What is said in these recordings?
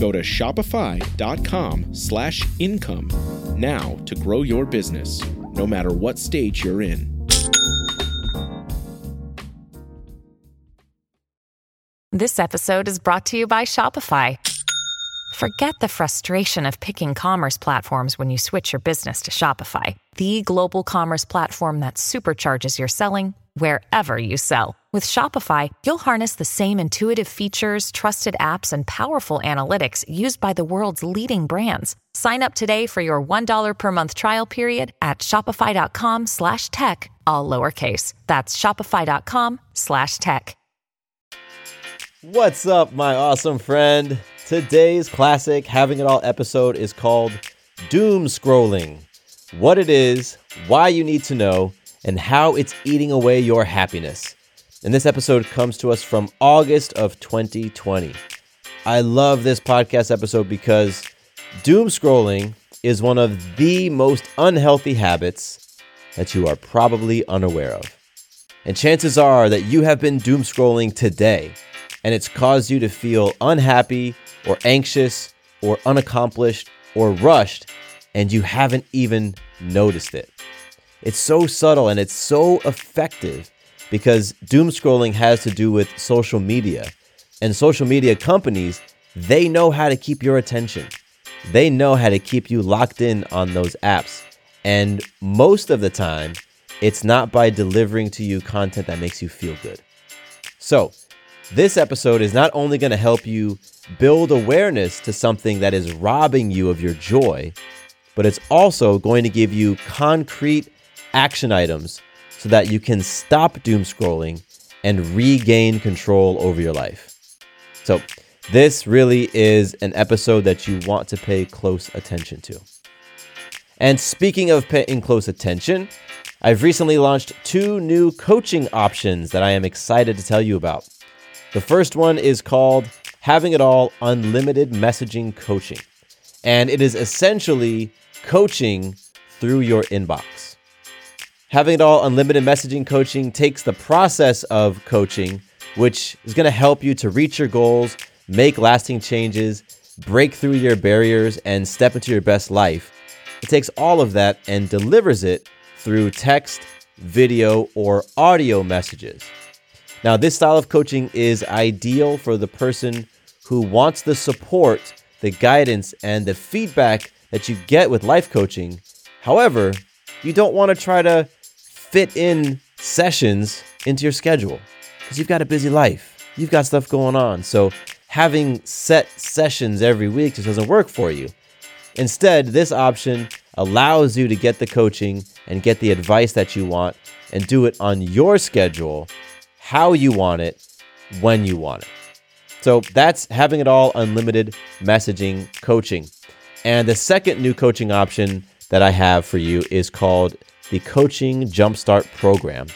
Go to shopify.com slash income now to grow your business, no matter what stage you're in. This episode is brought to you by Shopify. Forget the frustration of picking commerce platforms when you switch your business to Shopify, the global commerce platform that supercharges your selling wherever you sell. With Shopify, you'll harness the same intuitive features, trusted apps, and powerful analytics used by the world's leading brands. Sign up today for your $1 per month trial period at shopify.com slash tech, all lowercase. That's shopify.com slash tech. What's up, my awesome friend? Today's classic Having It All episode is called Doom Scrolling. What it is, why you need to know, and how it's eating away your happiness. And this episode comes to us from August of 2020. I love this podcast episode because doom scrolling is one of the most unhealthy habits that you are probably unaware of. And chances are that you have been doom scrolling today and it's caused you to feel unhappy or anxious or unaccomplished or rushed and you haven't even noticed it. It's so subtle and it's so effective because doom scrolling has to do with social media. And social media companies, they know how to keep your attention. They know how to keep you locked in on those apps. And most of the time, it's not by delivering to you content that makes you feel good. So, this episode is not only going to help you build awareness to something that is robbing you of your joy, but it's also going to give you concrete action items so that you can stop doom scrolling and regain control over your life. So, this really is an episode that you want to pay close attention to. And speaking of paying close attention, I've recently launched two new coaching options that I am excited to tell you about. The first one is called Having It All Unlimited Messaging Coaching, and it is essentially coaching through your inbox. Having it all unlimited messaging coaching takes the process of coaching, which is going to help you to reach your goals, make lasting changes, break through your barriers, and step into your best life. It takes all of that and delivers it through text, video, or audio messages. Now, this style of coaching is ideal for the person who wants the support, the guidance, and the feedback that you get with life coaching. However, you don't want to try to fit in sessions into your schedule because you've got a busy life. You've got stuff going on. So having set sessions every week just doesn't work for you. Instead, this option allows you to get the coaching and get the advice that you want and do it on your schedule, how you want it, when you want it. So that's having it all unlimited messaging coaching. And the second new coaching option that I have for you is called the Coaching Jumpstart Program.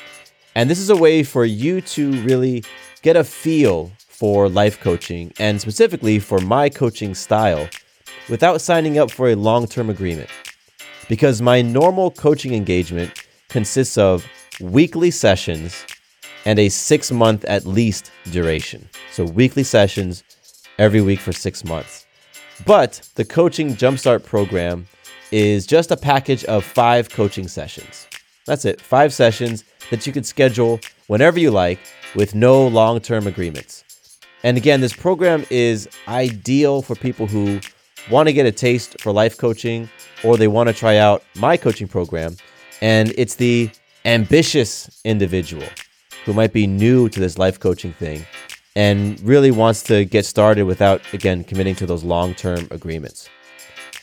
And this is a way for you to really get a feel for life coaching and specifically for my coaching style without signing up for a long term agreement. Because my normal coaching engagement consists of weekly sessions and a six month at least duration. So, weekly sessions every week for six months. But the Coaching Jumpstart program is just a package of five coaching sessions. That's it, five sessions that you can schedule whenever you like with no long term agreements. And again, this program is ideal for people who want to get a taste for life coaching or they want to try out my coaching program. And it's the ambitious individual who might be new to this life coaching thing and really wants to get started without, again, committing to those long term agreements.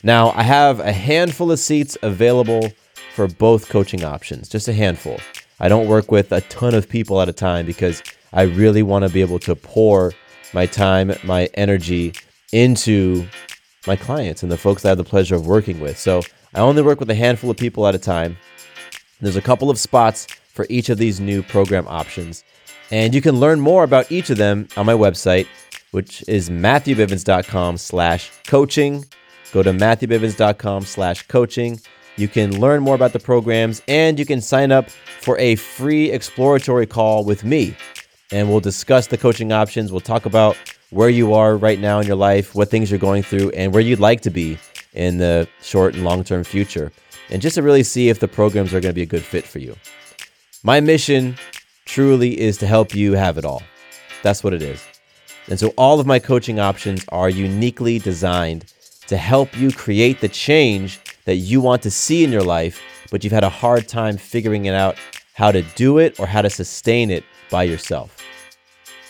Now, I have a handful of seats available for both coaching options, just a handful. I don't work with a ton of people at a time because I really want to be able to pour my time, my energy into my clients and the folks that I have the pleasure of working with. So I only work with a handful of people at a time. There's a couple of spots for each of these new program options. And you can learn more about each of them on my website, which is matthewbivens.com slash coaching. Go to matthewbivens.com slash coaching. You can learn more about the programs and you can sign up for a free exploratory call with me. And we'll discuss the coaching options. We'll talk about where you are right now in your life, what things you're going through, and where you'd like to be in the short and long term future. And just to really see if the programs are going to be a good fit for you. My mission truly is to help you have it all. That's what it is. And so all of my coaching options are uniquely designed to help you create the change that you want to see in your life, but you've had a hard time figuring it out how to do it or how to sustain it by yourself.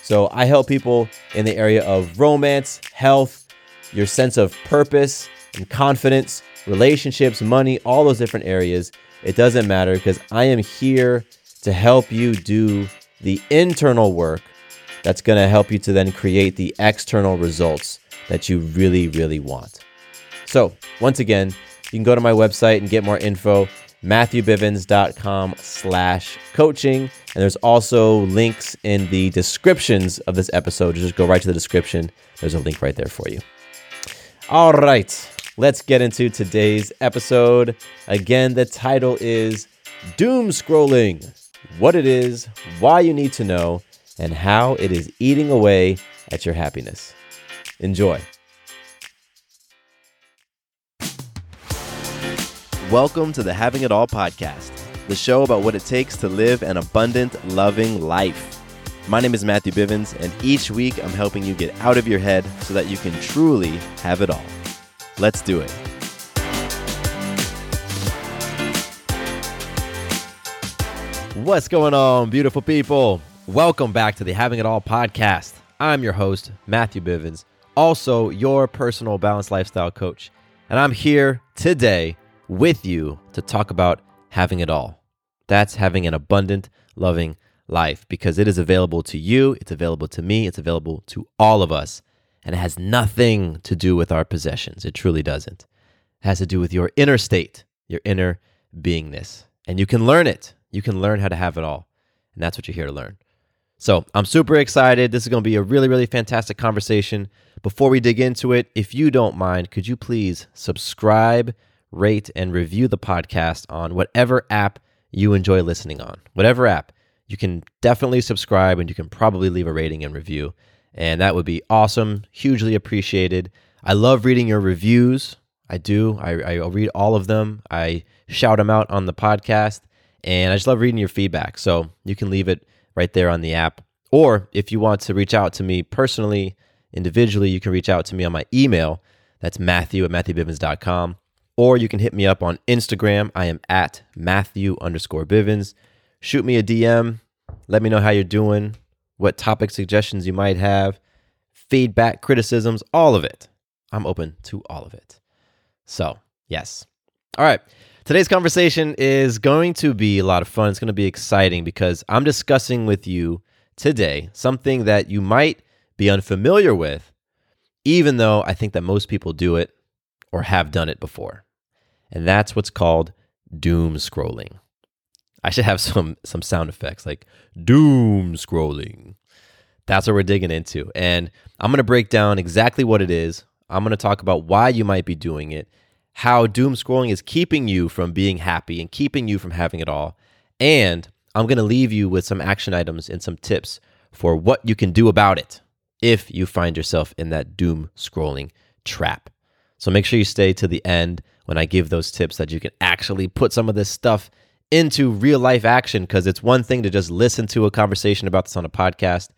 So I help people in the area of romance, health, your sense of purpose and confidence, relationships, money, all those different areas. It doesn't matter because I am here to help you do the internal work that's going to help you to then create the external results that you really, really want. So, once again, you can go to my website and get more info, matthewbivens.com slash coaching. And there's also links in the descriptions of this episode. Just go right to the description. There's a link right there for you. All right, let's get into today's episode. Again, the title is Doom Scrolling what it is, why you need to know, and how it is eating away at your happiness. Enjoy. Welcome to the Having It All podcast, the show about what it takes to live an abundant, loving life. My name is Matthew Bivens, and each week I'm helping you get out of your head so that you can truly have it all. Let's do it. What's going on, beautiful people? Welcome back to the Having It All podcast. I'm your host, Matthew Bivens, also your personal balanced lifestyle coach. And I'm here today with you to talk about having it all. That's having an abundant, loving life because it is available to you, it's available to me, it's available to all of us. And it has nothing to do with our possessions. It truly doesn't. It has to do with your inner state, your inner beingness. And you can learn it. You can learn how to have it all. And that's what you're here to learn. So I'm super excited. This is going to be a really, really fantastic conversation. Before we dig into it, if you don't mind, could you please subscribe, rate, and review the podcast on whatever app you enjoy listening on? Whatever app, you can definitely subscribe and you can probably leave a rating and review. And that would be awesome, hugely appreciated. I love reading your reviews. I do. I, I read all of them. I shout them out on the podcast. And I just love reading your feedback. So you can leave it right there on the app. Or if you want to reach out to me personally, individually, you can reach out to me on my email. That's matthew at matthewbivens.com. Or you can hit me up on Instagram. I am at Matthew underscore Bivens. Shoot me a DM. Let me know how you're doing, what topic suggestions you might have, feedback, criticisms, all of it. I'm open to all of it. So, yes. All right. Today's conversation is going to be a lot of fun. It's going to be exciting because I'm discussing with you today something that you might be unfamiliar with, even though I think that most people do it or have done it before. And that's what's called doom scrolling. I should have some some sound effects like doom scrolling. That's what we're digging into. And I'm going to break down exactly what it is. I'm going to talk about why you might be doing it how doom scrolling is keeping you from being happy and keeping you from having it all. And I'm going to leave you with some action items and some tips for what you can do about it if you find yourself in that doom scrolling trap. So make sure you stay to the end when I give those tips that you can actually put some of this stuff into real life action because it's one thing to just listen to a conversation about this on a podcast.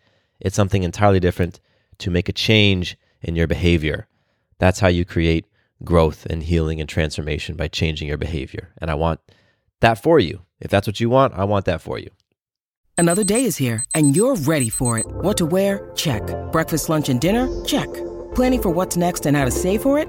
It's something entirely different to make a change in your behavior. That's how you create growth and healing and transformation by changing your behavior. And I want that for you. If that's what you want, I want that for you. Another day is here, and you're ready for it. What to wear? Check. Breakfast, lunch, and dinner? Check. Planning for what's next and how to save for it?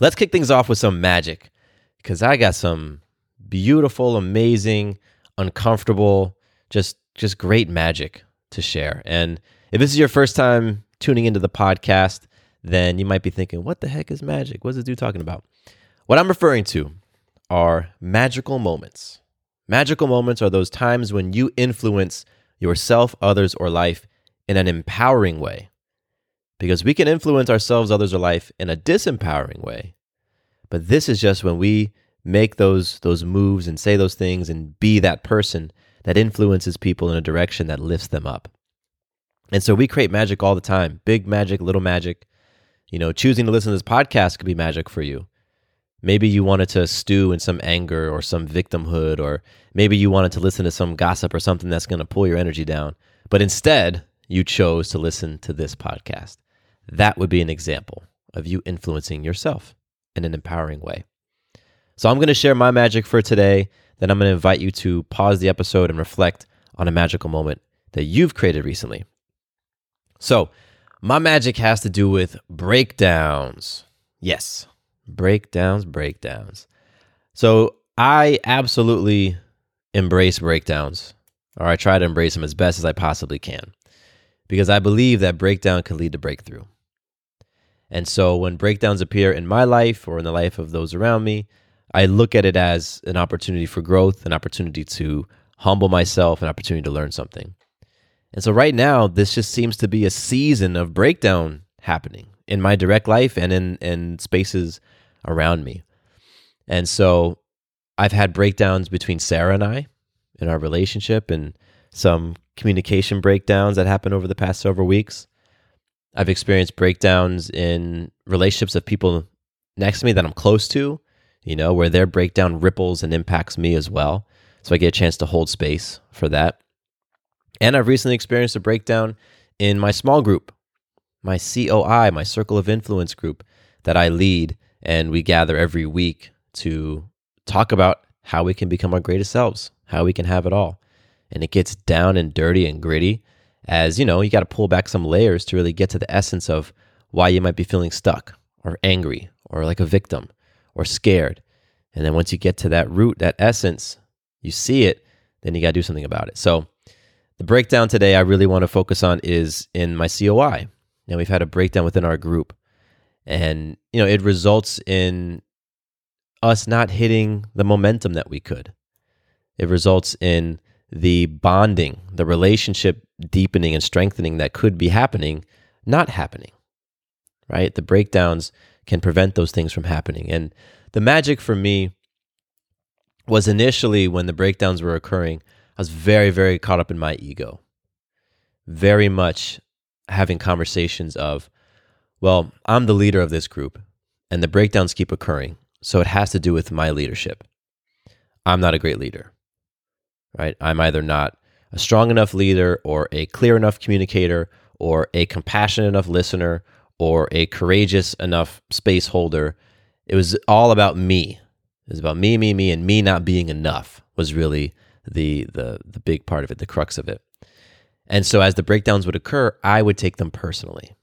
Let's kick things off with some magic because I got some beautiful, amazing, uncomfortable, just just great magic to share. And if this is your first time tuning into the podcast, then you might be thinking, what the heck is magic? What's this dude talking about? What I'm referring to are magical moments. Magical moments are those times when you influence yourself, others, or life in an empowering way because we can influence ourselves, others, or life in a disempowering way. But this is just when we make those those moves and say those things and be that person that influences people in a direction that lifts them up. And so we create magic all the time, big magic, little magic. You know, choosing to listen to this podcast could be magic for you. Maybe you wanted to stew in some anger or some victimhood, or maybe you wanted to listen to some gossip or something that's going to pull your energy down. But instead, you chose to listen to this podcast. That would be an example of you influencing yourself in an empowering way. So I'm going to share my magic for today. Then I'm going to invite you to pause the episode and reflect on a magical moment that you've created recently. So, my magic has to do with breakdowns. Yes, breakdowns, breakdowns. So, I absolutely embrace breakdowns, or I try to embrace them as best as I possibly can, because I believe that breakdown can lead to breakthrough. And so when breakdowns appear in my life or in the life of those around me, I look at it as an opportunity for growth, an opportunity to humble myself, an opportunity to learn something. And so right now, this just seems to be a season of breakdown happening in my direct life and in, in spaces around me. And so I've had breakdowns between Sarah and I in our relationship and some communication breakdowns that happened over the past several weeks. I've experienced breakdowns in relationships of people next to me that I'm close to, you know, where their breakdown ripples and impacts me as well. So I get a chance to hold space for that. And I've recently experienced a breakdown in my small group, my COI, my circle of influence group that I lead. And we gather every week to talk about how we can become our greatest selves, how we can have it all. And it gets down and dirty and gritty as you know, you got to pull back some layers to really get to the essence of why you might be feeling stuck or angry or like a victim or scared. And then once you get to that root, that essence, you see it, then you got to do something about it. So the breakdown today I really want to focus on is in my COI. Now we've had a breakdown within our group and you know, it results in us not hitting the momentum that we could. It results in the bonding, the relationship deepening and strengthening that could be happening, not happening, right? The breakdowns can prevent those things from happening. And the magic for me was initially when the breakdowns were occurring, I was very, very caught up in my ego, very much having conversations of, well, I'm the leader of this group and the breakdowns keep occurring. So it has to do with my leadership. I'm not a great leader right? I'm either not a strong enough leader or a clear enough communicator or a compassionate enough listener or a courageous enough space holder. It was all about me. It was about me, me, me, and me not being enough was really the the the big part of it, the crux of it. And so as the breakdowns would occur, I would take them personally.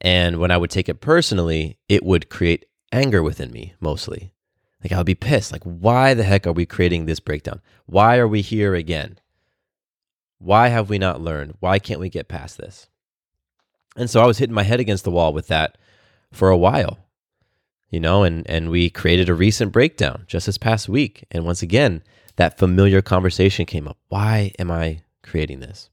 And when I would take it personally, it would create anger within me mostly. Like I would be pissed. Like, why the heck are we creating this breakdown? Why are we here again? Why have we not learned? Why can't we get past this? And so I was hitting my head against the wall with that for a while. You know, and and we created a recent breakdown just this past week. And once again, that familiar conversation came up. Why am I creating this?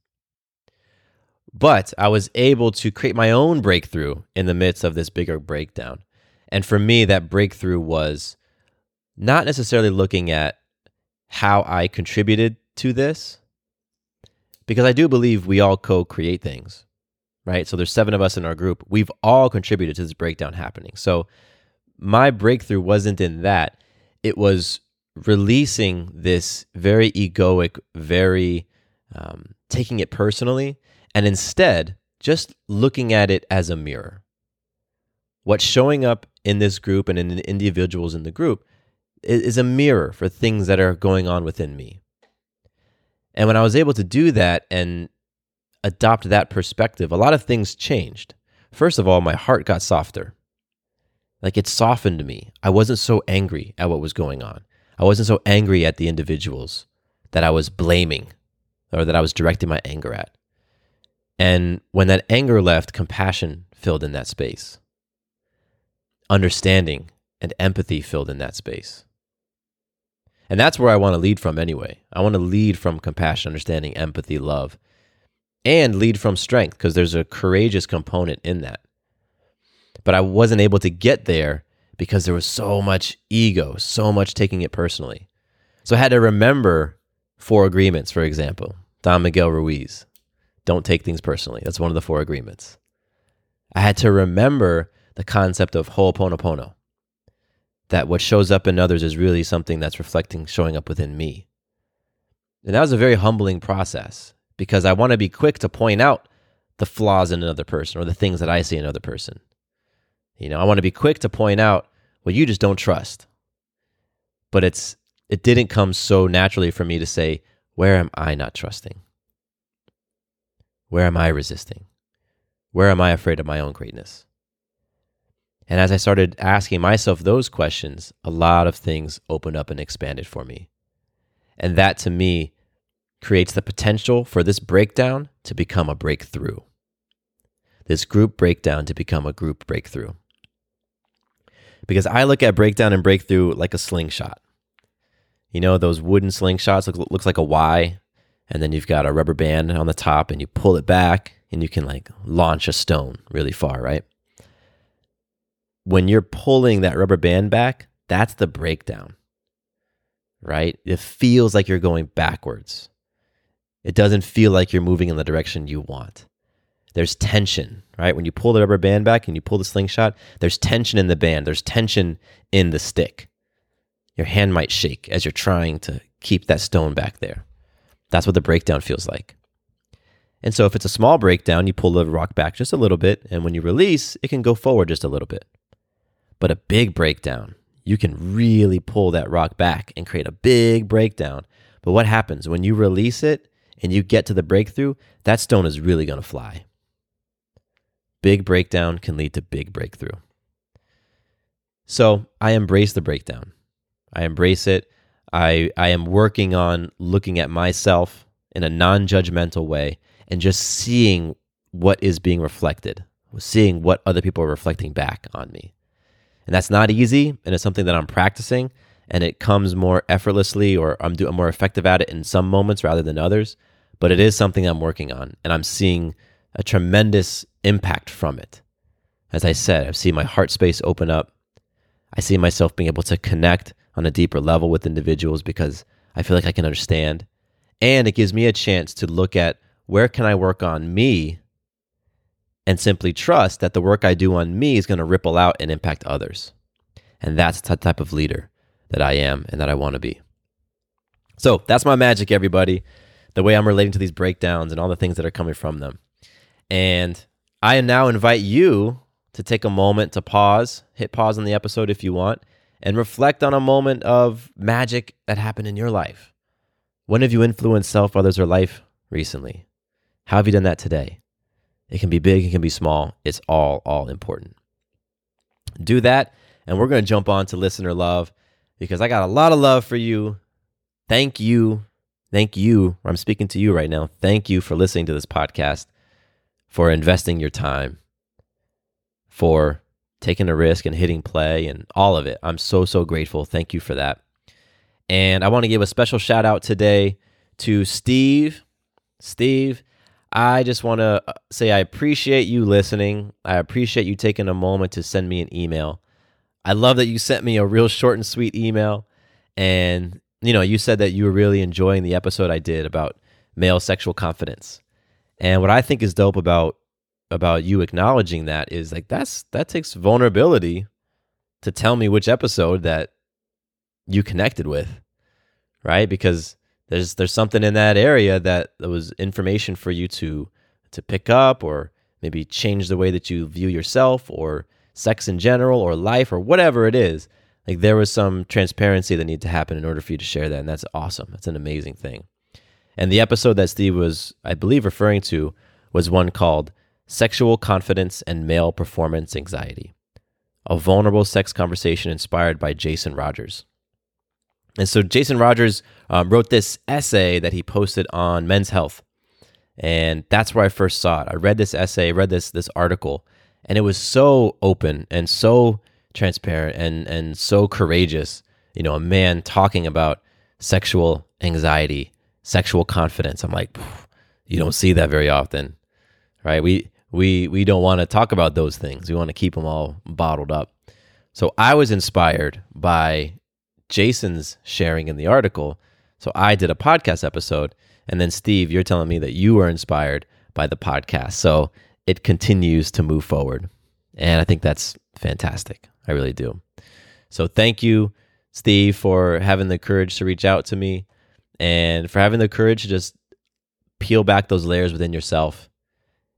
But I was able to create my own breakthrough in the midst of this bigger breakdown. And for me, that breakthrough was not necessarily looking at how I contributed to this, because I do believe we all co create things, right? So there's seven of us in our group. We've all contributed to this breakdown happening. So my breakthrough wasn't in that, it was releasing this very egoic, very um, taking it personally and instead just looking at it as a mirror. What's showing up in this group and in the individuals in the group is a mirror for things that are going on within me. And when I was able to do that and adopt that perspective, a lot of things changed. First of all, my heart got softer. Like it softened me. I wasn't so angry at what was going on. I wasn't so angry at the individuals that I was blaming or that I was directing my anger at. And when that anger left, compassion filled in that space. Understanding and empathy filled in that space. And that's where I want to lead from anyway. I want to lead from compassion, understanding, empathy, love, and lead from strength because there's a courageous component in that. But I wasn't able to get there because there was so much ego, so much taking it personally. So I had to remember four agreements, for example. Don Miguel Ruiz, don't take things personally. That's one of the four agreements. I had to remember the concept of ho'oponopono, that what shows up in others is really something that's reflecting, showing up within me. And that was a very humbling process because I want to be quick to point out the flaws in another person or the things that I see in another person. You know, I want to be quick to point out what you just don't trust. But it's it didn't come so naturally for me to say, where am I not trusting? Where am I resisting? Where am I afraid of my own greatness? And as I started asking myself those questions, a lot of things opened up and expanded for me. And that to me creates the potential for this breakdown to become a breakthrough. This group breakdown to become a group breakthrough because I look at breakdown and breakthrough like a slingshot. You know, those wooden slingshots look, looks like a Y, and then you've got a rubber band on the top, and you pull it back, and you can like launch a stone really far, right? When you're pulling that rubber band back, that's the breakdown, right? It feels like you're going backwards. It doesn't feel like you're moving in the direction you want there's tension, right? When you pull the rubber band back and you pull the slingshot, there's tension in the band, there's tension in the stick. Your hand might shake as you're trying to keep that stone back there. That's what the breakdown feels like. And so if it's a small breakdown, you pull the rock back just a little bit, and when you release, it can go forward just a little bit. But a big breakdown, you can really pull that rock back and create a big breakdown. But what happens when you release it and you get to the breakthrough? That stone is really going to fly. Big breakdown can lead to big breakthrough. So I embrace the breakdown. I embrace it. I, I am working on looking at myself in a non judgmental way and just seeing what is being reflected, seeing what other people are reflecting back on me. And that's not easy. And it's something that I'm practicing. And it comes more effortlessly, or I'm, do, I'm more effective at it in some moments rather than others. But it is something I'm working on. And I'm seeing a tremendous impact from it. As I said, I see my heart space open up. I see myself being able to connect on a deeper level with individuals because I feel like I can understand. And it gives me a chance to look at where can I work on me and simply trust that the work I do on me is going to ripple out and impact others. And that's the type of leader that I am and that I want to be. So that's my magic, everybody. The way I'm relating to these breakdowns and all the things that are coming from them. And I now invite you to take a moment to pause, hit pause on the episode if you want, and reflect on a moment of magic that happened in your life. When have you influenced self, others, or life recently? How have you done that today? It can be big, it can be small. It's all, all important. Do that, and we're going to jump on to listener love because I got a lot of love for you. Thank you. Thank you. I'm speaking to you right now. Thank you for listening to this podcast for investing your time, for taking a risk and hitting play and all of it. I'm so, so grateful. Thank you for that. And I want to give a special shout out today to Steve. Steve, I just want to uh, say I appreciate you listening. I appreciate you taking a moment to send me an email. I love that you sent me a real short and sweet email. And, you know, you said that you were really enjoying the episode I did about male sexual confidence. And what I think is dope about about you acknowledging that is like that's that takes vulnerability to tell me which episode that you connected with, right? Because there's there's something in that area that was information for you to to pick up or maybe change the way that you view yourself or sex in general or life or whatever it is. Like there was some transparency that needed to happen in order for you to share that, and that's awesome. That's an amazing thing. And the episode that Steve was, I believe, referring to was one called Sexual Confidence and Male Performance Anxiety, a vulnerable sex conversation inspired by Jason Rogers. And so Jason Rogers um, wrote this essay that he posted on Men's Health. And that's where I first saw it. I read this essay, read this this article, and it was so open and so transparent and and so courageous. You know, a man talking about sexual anxiety, sexual confidence. I'm like, you don't see that very often, right? We we we don't want to talk about those things. We want to keep them all bottled up. So I was inspired by Jason's sharing in the article. So I did a podcast episode. And then, Steve, you're telling me that you were inspired by the podcast. So it continues to move forward. And I think that's fantastic. I really do. So thank you, Steve, for having the courage to reach out to me and for having the courage to just peel back those layers within yourself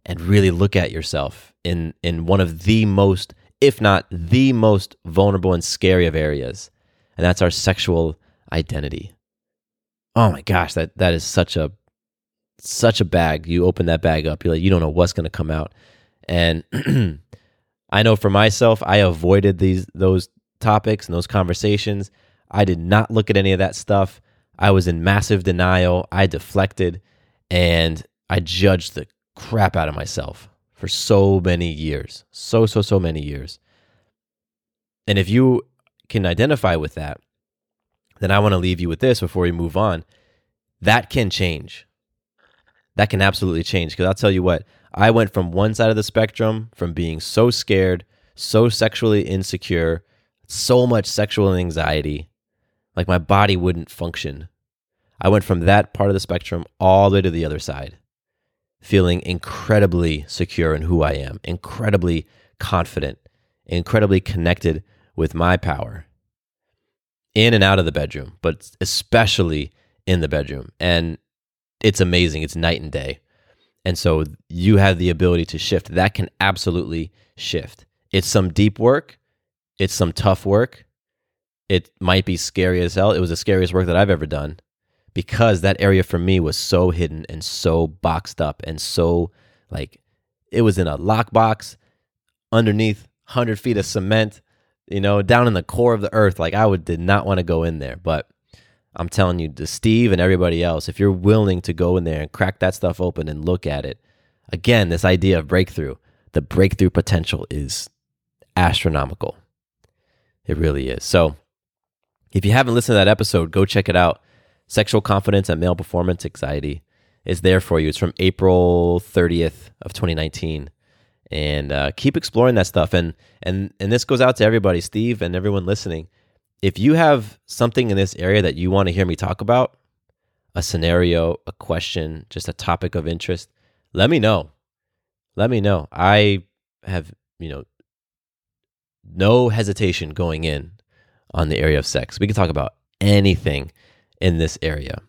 and really look at yourself in in one of the most if not the most vulnerable and scary of areas and that's our sexual identity. Oh my gosh, that that is such a such a bag. You open that bag up, you're like, you don't know what's going to come out. And I know for myself, I avoided these those topics and those conversations. I did not look at any of that stuff. I was in massive denial. I deflected and I judged the crap out of myself for so many years. So so so many years. And if you can identify with that, then I want to leave you with this before we move on. That can change. That can absolutely change. Because I'll tell you what, I went from one side of the spectrum from being so scared, so sexually insecure, so much sexual anxiety, like my body wouldn't function. I went from that part of the spectrum all the way to the other side, feeling incredibly secure in who I am, incredibly confident, incredibly connected with my power in and out of the bedroom, but especially in the bedroom. And it's amazing. It's night and day. And so you have the ability to shift. That can absolutely shift. It's some deep work, it's some tough work. It might be scary as hell. It was the scariest work that I've ever done because that area for me was so hidden and so boxed up and so like it was in a lockbox underneath 100 feet of cement you know, down in the core of the earth. Like I would did not want to go in there, but I'm telling you, to Steve and everybody else, if you're willing to go in there and crack that stuff open and look at it, again, this idea of breakthrough, the breakthrough potential is astronomical. It really is. So, if you haven't listened to that episode, go check it out. Sexual confidence and male performance anxiety is there for you. It's from April 30th of 2019 and uh, keep exploring that stuff. And and and this goes out to everybody, Steve, and everyone listening. If you have something in this area that you want to hear me talk about, a scenario, a question, just a topic of interest, let me know. Let me know. I have you know no hesitation going in on the area of sex. We can talk about anything in this area.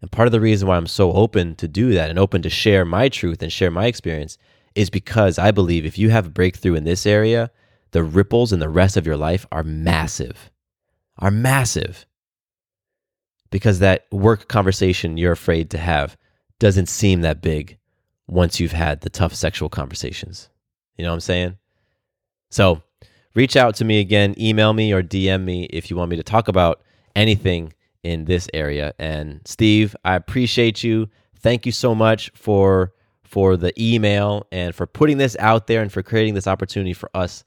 And part of the reason why I'm so open to do that and open to share my truth and share my experience is because I believe if you have a breakthrough in this area, the ripples in the rest of your life are massive, are massive. Because that work conversation you're afraid to have doesn't seem that big once you've had the tough sexual conversations. You know what I'm saying? So reach out to me again, email me or DM me if you want me to talk about anything in this area. And Steve, I appreciate you. Thank you so much for for the email and for putting this out there and for creating this opportunity for us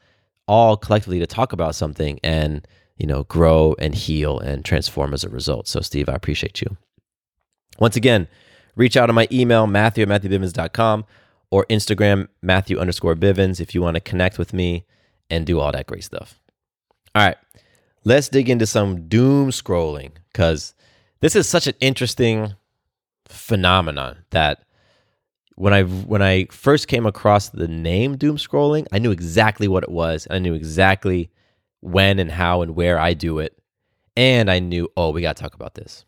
all collectively to talk about something and you know grow and heal and transform as a result. So Steve, I appreciate you. Once again, reach out on my email, Matthew at MatthewBivens.com or Instagram, Matthew underscore Bivens, if you want to connect with me and do all that great stuff. All right, let's dig into some doom scrolling because this is such an interesting phenomenon that when I when I first came across the name doom scrolling, I knew exactly what it was. I knew exactly when and how and where I do it. And I knew, oh, we got to talk about this.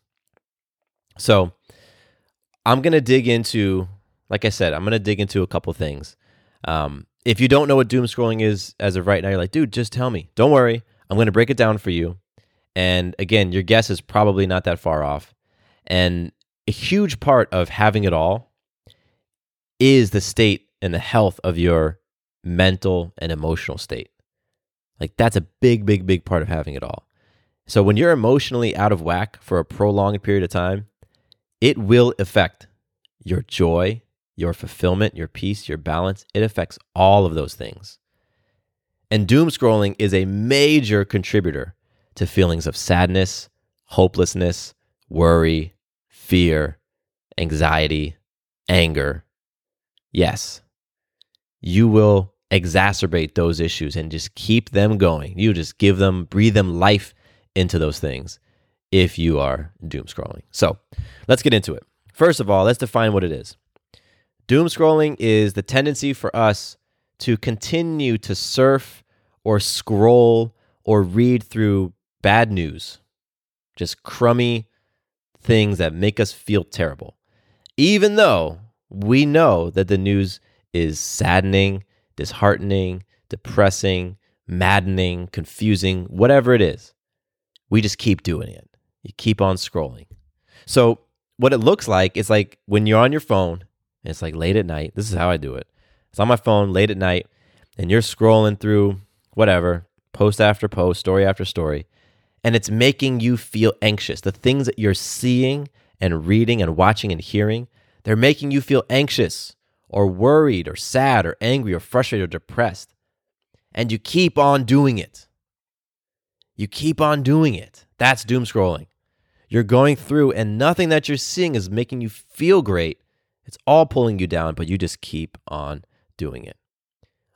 So, I'm to dig into like I said, I'm to dig into a couple things. Um, if you don't know what doom scrolling is as of right now, you're like, dude, just tell me. Don't worry. I'm to break it down for you. And again, your guess is probably not that far off. And a huge part of having it all is the state and the health of your mental and emotional state. Like that's a big, big, big part of having it all. So when you're emotionally out of whack for a prolonged period of time, it will affect your joy, your fulfillment, your peace, your balance. It affects all of those things. And doom scrolling is a major contributor to feelings of sadness, hopelessness, worry, fear, anxiety, anger. Yes, you will exacerbate those issues and just keep them going. You just give them, breathe them life into those things if you are doom scrolling. So let's get into it. First of all, let's define what it is. Doom scrolling is the tendency for us to continue to surf or scroll or read through bad news, just crummy things that make us feel terrible, even though we know that the news is saddening, disheartening, depressing, maddening, confusing, whatever it is. We just keep doing it. You keep on scrolling. So, what it looks like is like when you're on your phone, and it's like late at night. This is how I do it. It's on my phone late at night, and you're scrolling through whatever, post after post, story after story, and it's making you feel anxious. The things that you're seeing and reading and watching and hearing, they're making you feel anxious or worried or sad or angry or frustrated or depressed. And you keep on doing it. You keep on doing it. That's doom scrolling. You're going through, and nothing that you're seeing is making you feel great. It's all pulling you down, but you just keep on doing it.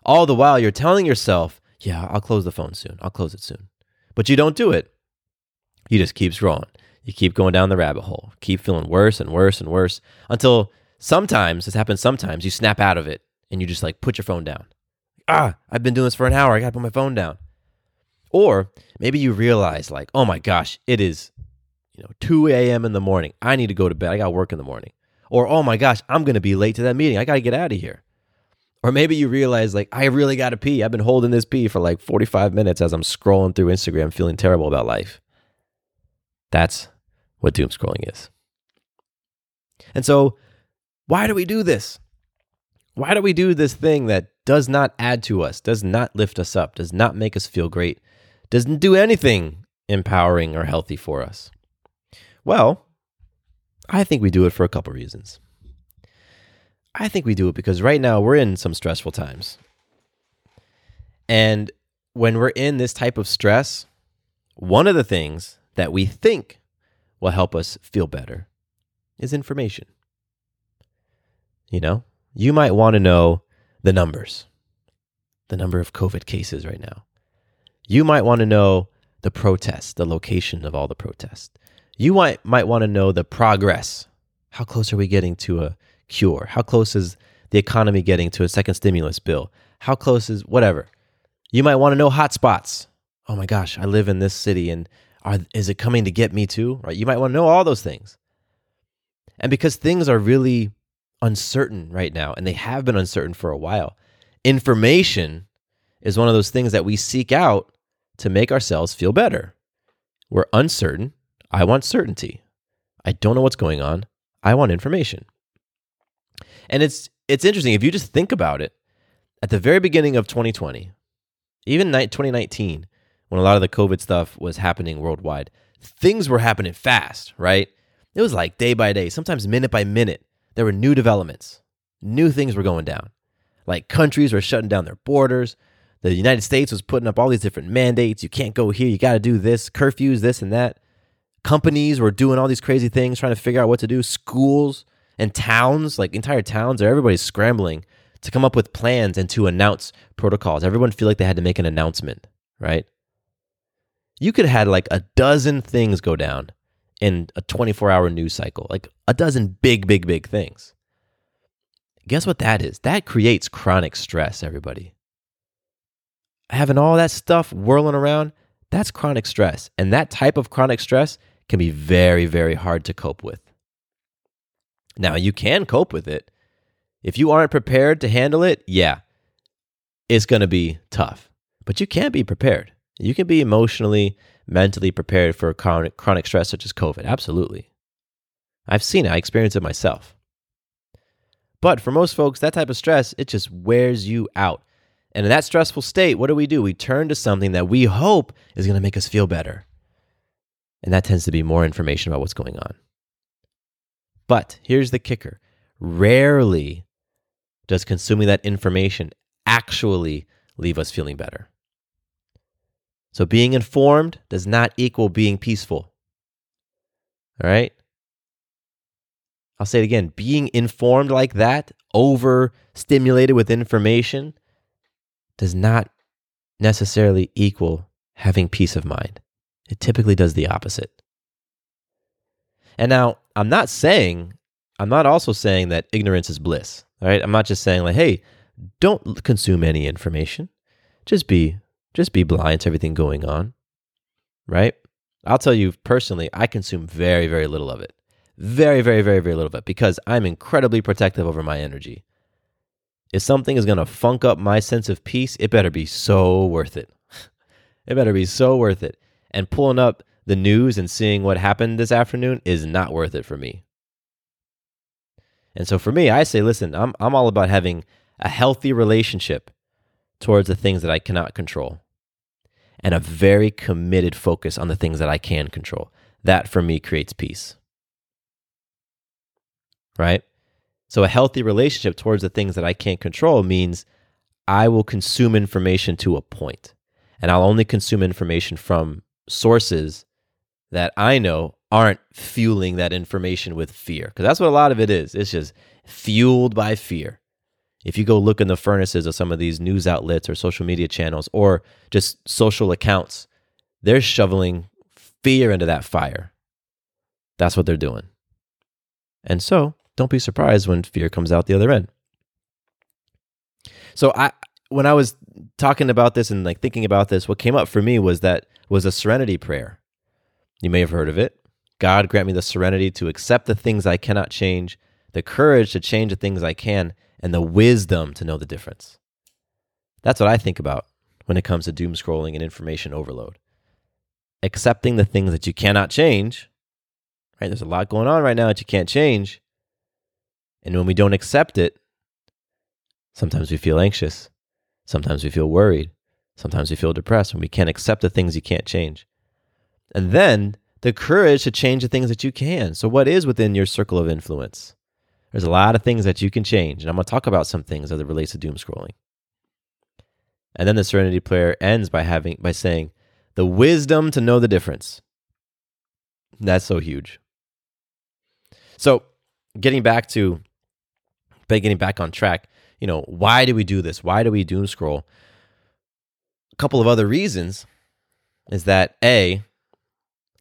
All the while, you're telling yourself, yeah, I'll close the phone soon. I'll close it soon. But you don't do it. You just keep scrolling. You keep going down the rabbit hole, keep feeling worse and worse and worse until sometimes, this happens sometimes, you snap out of it and you just like put your phone down. Ah, I've been doing this for an hour. I got to put my phone down. Or maybe you realize, like, oh my gosh, it is, you know, 2 a.m. in the morning. I need to go to bed. I got work in the morning. Or, oh my gosh, I'm going to be late to that meeting. I got to get out of here. Or maybe you realize, like, I really got to pee. I've been holding this pee for like 45 minutes as I'm scrolling through Instagram, feeling terrible about life. That's what doom scrolling is. And so, why do we do this? Why do we do this thing that does not add to us, does not lift us up, does not make us feel great, doesn't do anything empowering or healthy for us? Well, I think we do it for a couple reasons. I think we do it because right now we're in some stressful times. And when we're in this type of stress, one of the things that we think will help us feel better is information. You know, you might want to know the numbers, the number of COVID cases right now. You might want to know the protests, the location of all the protests. You might, might want to know the progress. How close are we getting to a cure? How close is the economy getting to a second stimulus bill? How close is whatever? You might want to know hotspots. Oh my gosh, I live in this city and are, is it coming to get me too? Right? You might want to know all those things. And because things are really uncertain right now, and they have been uncertain for a while, information is one of those things that we seek out to make ourselves feel better. We're uncertain. I want certainty. I don't know what's going on. I want information. And it's it's interesting if you just think about it. At the very beginning of 2020, even 2019, when a lot of the COVID stuff was happening worldwide, things were happening fast, right? It was like day by day, sometimes minute by minute. There were new developments. New things were going down. Like countries were shutting down their borders. The United States was putting up all these different mandates. You can't go here. You got to do this, curfews, this and that. Companies were doing all these crazy things, trying to figure out what to do. Schools and towns, like entire towns, everybody's scrambling to come up with plans and to announce protocols. Everyone feel like they had to make an announcement, right? You could have had like a dozen things go down in a 24 hour news cycle, like a dozen big, big, big things. Guess what that is? That creates chronic stress, everybody. Having all that stuff whirling around, that's chronic stress. And that type of chronic stress can be very, very hard to cope with. Now, you can cope with it. If you aren't prepared to handle it, yeah, it's going to be tough. But you can be prepared. You can be emotionally, mentally prepared for chronic, stress such as COVID. Absolutely. I've seen it, I experienced it myself. But for most folks, that type of stress, it just wears you out. And in that stressful state, what do we do? We turn to something that we hope is going to make us feel better. And that tends to be more information about what's going on. But here's the kicker rarely does consuming that information actually leave us feeling better. So being informed does not equal being peaceful. All right? I'll say it again being informed like that, overstimulated with information, does not necessarily equal having peace of mind. It typically does the opposite. And now, I'm not saying, I'm not also saying that ignorance is bliss. All right? I'm not just saying like, hey, don't consume any information. Just be just be blind to everything going on. Right? I'll tell you personally, I consume very, very little of it. Very, very, very, very little of it because I'm incredibly protective over my energy. If something is going to funk up my sense of peace, it better be so worth it. it better be so worth it. And pulling up the news and seeing what happened this afternoon is not worth it for me. And so for me, I say, listen, I'm, I'm all about having a healthy relationship towards the things that I cannot control and a very committed focus on the things that I can control. That for me creates peace right? So a healthy relationship towards the things that I can't control means I will consume information to a point, and I'll only consume information from sources that I know aren't fueling that information with fear. Because that's what a lot of it is. It's just fueled by fear. If you go look in the furnaces of some of these news outlets or social media channels or just social accounts, they're shoveling fear into that fire. That's what they're doing. And so don't be surprised when fear comes out the other end. So I when I was talking about this and like thinking about this, what came up for me was that was a serenity prayer. You may have heard of it. God grant me the serenity to accept the things I cannot change, the courage to change the things I can, and the wisdom to know the difference. That's what I think about when it comes to doom scrolling and information overload. Accepting the things that you cannot change, right? There's a lot going on right now that you can't change. And when we don't accept it, sometimes we feel anxious. Sometimes we feel worried. Sometimes we feel depressed when we can't accept the things you can't change. And then the courage to change the things that you can. So, what is within your circle of influence? There's a lot of things that you can change. And I'm going to talk about some things as it relates to doom scrolling. And then the serenity prayer ends by having by saying, the wisdom to know the difference. That's so huge. So, getting back to getting back on track, you know, why do we do this? Why do we doom scroll? A couple of other reasons is that A,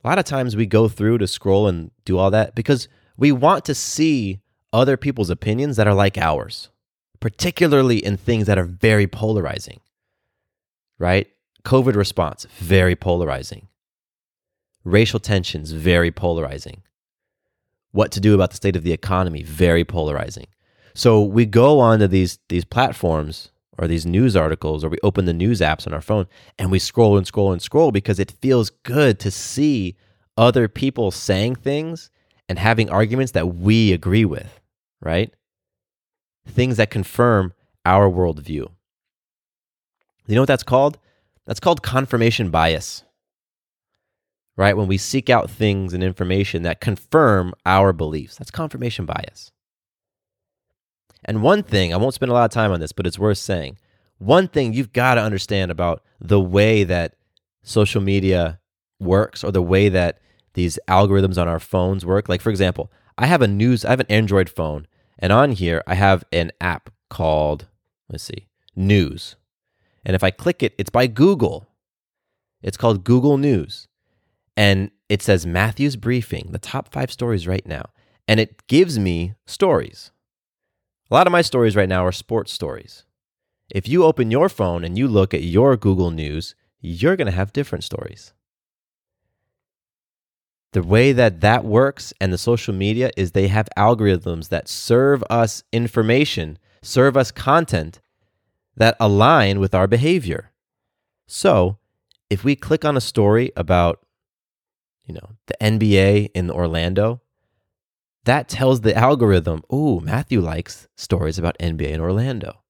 a lot of times we go through to scroll and do all that because we want to see other people's opinions that are like ours, particularly in things that are very polarizing, right? COVID response, very polarizing. Racial tensions, very polarizing. What to do about the state of the economy, very polarizing. So we go onto these these platforms or these news articles or we open the news apps on our phone and we scroll and scroll and scroll because it feels good to see other people saying things and having arguments that we agree with, right? Things that confirm our worldview. You know what that's called? That's called confirmation bias, right? When we seek out things and information that confirm our beliefs, that's confirmation bias. And one thing, I won't spend a lot of time on this, but it's worth saying. One thing you've got to understand about the way that social media works or the way that these algorithms on our phones work. Like, for example, I have a news, I have an Android phone, and on here I have an app called, let's see, News. And if I click it, it's by Google. It's called Google News. And it says Matthew's Briefing, the top five stories right now. And it gives me stories. A lot of my stories right now are sports stories. If you open your phone and you look at your Google News, you're going to have different stories. The way that that works and the social media is they have algorithms that serve us information, serve us content that align with our behavior. So, if we click on a story about you know, the NBA in Orlando, that tells the algorithm, "Ooh, Matthew likes stories about NBA in Orlando."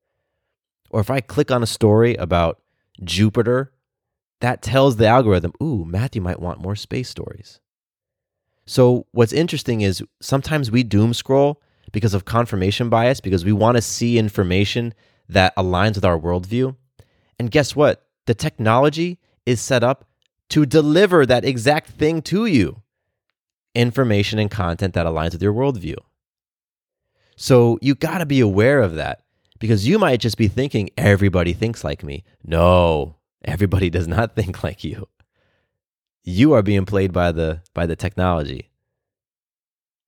Or if I click on a story about Jupiter, that tells the algorithm, "Ooh, Matthew might want more space stories." So, what's interesting is sometimes we doom scroll because of confirmation bias, because we want to see information that aligns with our worldview. And guess what? The technology is set up to deliver that exact thing to you information and content that aligns with your worldview. So you got to be aware of that because you might just be thinking, everybody thinks like me. No, everybody does not think like you you are being played by the by the technology.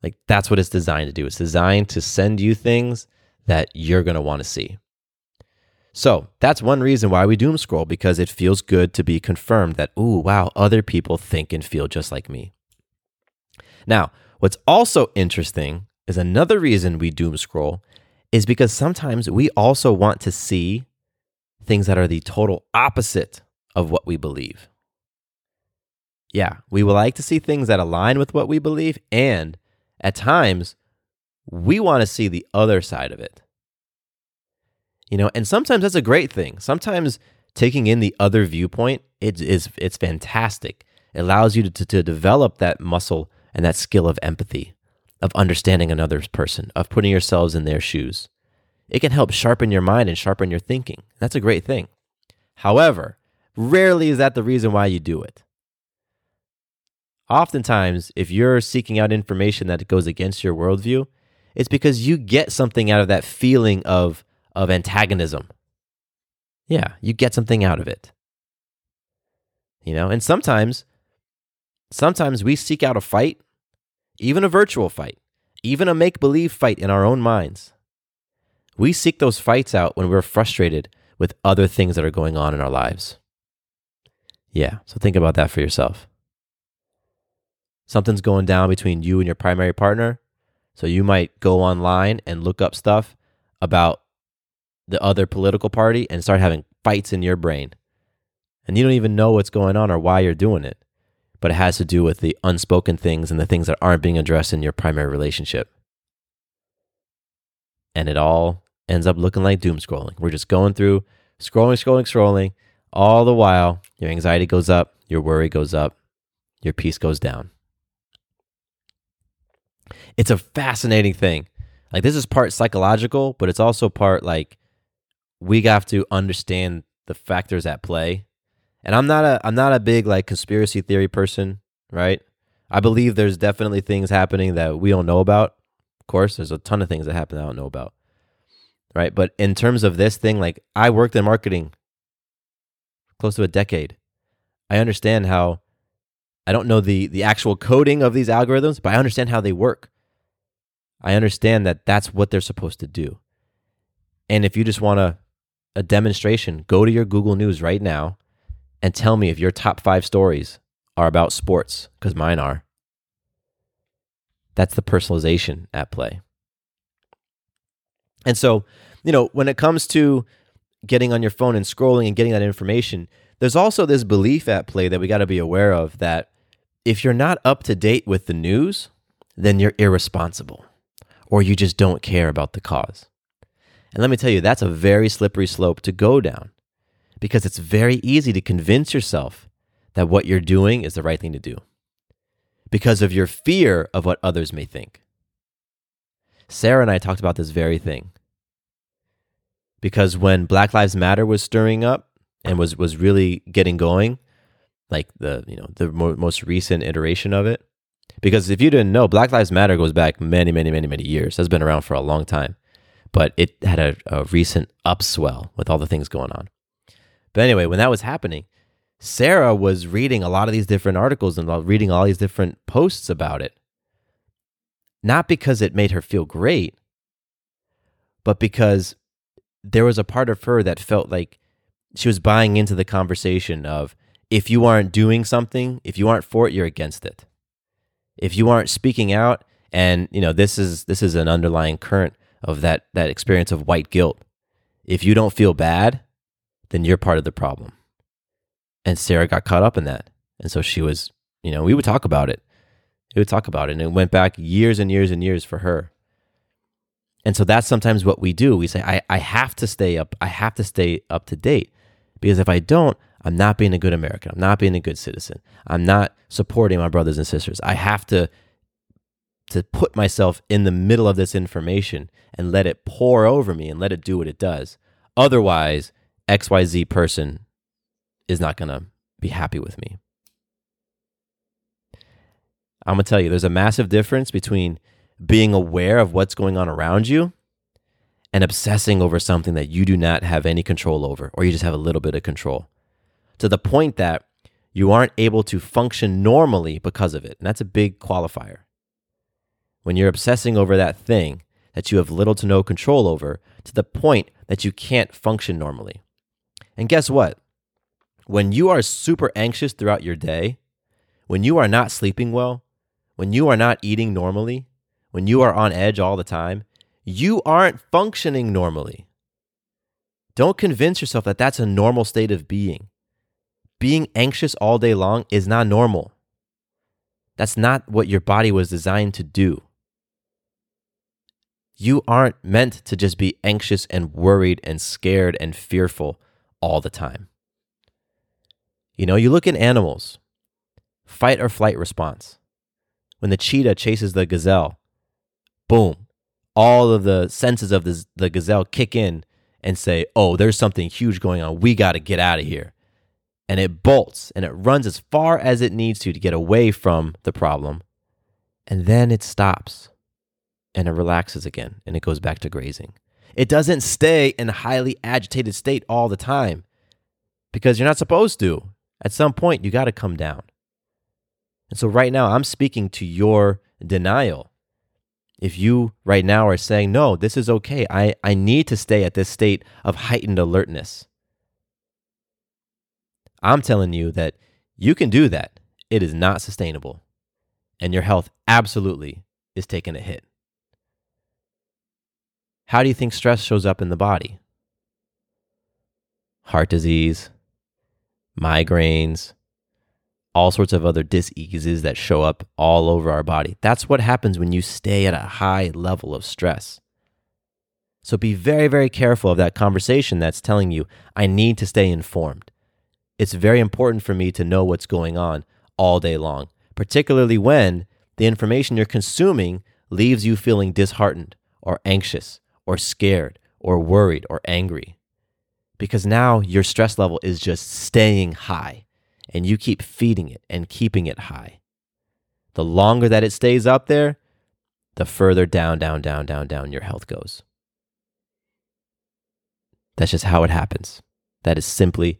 Like that's what it's designed to do. It's designed to send you things that you're going to want to see. So, that's one reason why we doom scroll because it feels good to be confirmed that ooh, wow, other people think and feel just like me. Now, what's also interesting is another reason we doom scroll is because sometimes we also want to see things that are the total opposite of what we believe. Yeah, we would like to see things that align with what we believe. And at times, we want to see the other side of it. You know, and sometimes that's a great thing. Sometimes taking in the other viewpoint it is it's fantastic. It allows you to, to develop that muscle and that skill of empathy, of understanding another person, of putting yourselves in their shoes. It can help sharpen your mind and sharpen your thinking. That's a great thing. However, rarely is that the reason why you do it oftentimes, if you're seeking out information that goes against your worldview, it's because you get something out of that feeling of, of antagonism. Yeah, you get something out of it. You know, and sometimes, sometimes we seek out a fight, even a virtual fight, even a make believe fight in our own minds. We seek those fights out when we're frustrated with other things that are going on in our lives. Yeah, so think about that for yourself something's going down between you and your primary partner. So you might go online and look up stuff about the other political party and start having fights in your brain. And you don't even know what's going on or why you're doing it. But it has to do with the unspoken things and the things that aren't being addressed in your primary relationship. And it all ends up looking like doom scrolling. We're just going through scrolling, scrolling, scrolling. All the while, your anxiety goes up, your worry goes up, your peace goes down. It's a fascinating thing. Like this is part psychological, but it's also part like we have to understand the factors at play. And I'm not a I'm not a big like conspiracy theory person, right? I believe there's definitely things happening that we don't know about. Of course, there's a ton of things that happen that I don't know about. Right? But in terms of this thing, like I worked in marketing close to a decade. I understand how I don't know the the actual coding of these algorithms, but I understand how they work. I understand that that's what they're supposed to do. And if you just want a a demonstration, go to your Google News right now and tell me if your top 5 stories are about sports cuz mine are. That's the personalization at play. And so, you know, when it comes to getting on your phone and scrolling and getting that information, there's also this belief at play that we got to be aware of that if you're not up to date with the news, then you're irresponsible or you just don't care about the cause. And let me tell you, that's a very slippery slope to go down because it's very easy to convince yourself that what you're doing is the right thing to do because of your fear of what others may think. Sarah and I talked about this very thing. because when Black Lives Matter was stirring up and was was really getting going, like the you know the mo- most recent iteration of it. Because if you didn't know, Black Lives Matter goes back many, many, many, many years. Has been around for a long time, but it had a, a recent upswell with all the things going on. But anyway, when that was happening, Sarah was reading a lot of these different articles and reading all these different posts about it. Not because it made her feel great, but because there was a part of her that felt like she was buying into the conversation of if you aren't doing something, if you aren't for it, you're against it. If you aren't speaking out, and you know this is this is an underlying current of that that experience of white guilt. If you don't feel bad, then you're part of the problem. And Sarah got caught up in that, and so she was, you know, we would talk about it. We would talk about it, and it went back years and years and years for her. And so that's sometimes what we do. We say, I, I have to stay up, I have to stay up to date. Because if I don't, I'm not being a good American. I'm not being a good citizen. I'm not supporting my brothers and sisters. I have to to put myself in the middle of this information and let it pour over me and let it do what it does. Otherwise, XYZ person is not going to be happy with me. I'm going to tell you there's a massive difference between being aware of what's going on around you and obsessing over something that you do not have any control over or you just have a little bit of control to the point that you aren't able to function normally because of it. And that's a big qualifier. When you're obsessing over that thing that you have little to no control over to the point that you can't function normally. And guess what? When you are super anxious throughout your day, when you are not sleeping well, when you are not eating normally, when you are on edge all the time, you aren't functioning normally. Don't convince yourself that that's a normal state of being being anxious all day long is not normal. That's not what your body was designed to do. You aren't meant to just be anxious and worried and scared and fearful all the time. You know, you look at animals, fight or flight response. When the cheetah chases the gazelle, boom, all of the senses of the, the gazelle kick in and say, oh, there's something huge going on. We got to get out of here and it bolts and it runs as far as it needs to to get away from the problem. And then it stops and it relaxes again and it goes back to grazing. It doesn't stay in a highly agitated state all the time because you're not supposed to. At some point, you got to come down. And so, right now, I'm speaking to your denial. If you right now are saying, no, this is okay, I, I need to stay at this state of heightened alertness. I'm telling you that you can do that. It is not sustainable. And your health absolutely is taking a hit. How do you think stress shows up in the body? Heart disease, migraines, all sorts of other diseases that show up all over our body. That's what happens when you stay at a high level of stress. So be very, very careful of that conversation that's telling you, I need to stay informed it's very important for me to know what's going on all day long, particularly when the information you're consuming leaves you feeling disheartened or anxious or scared or worried or angry. Because now your stress level is just staying high and you keep feeding it and keeping it high. The longer that it stays up there, the further down, down, down, down, down your health goes. That's just how it happens. That is simply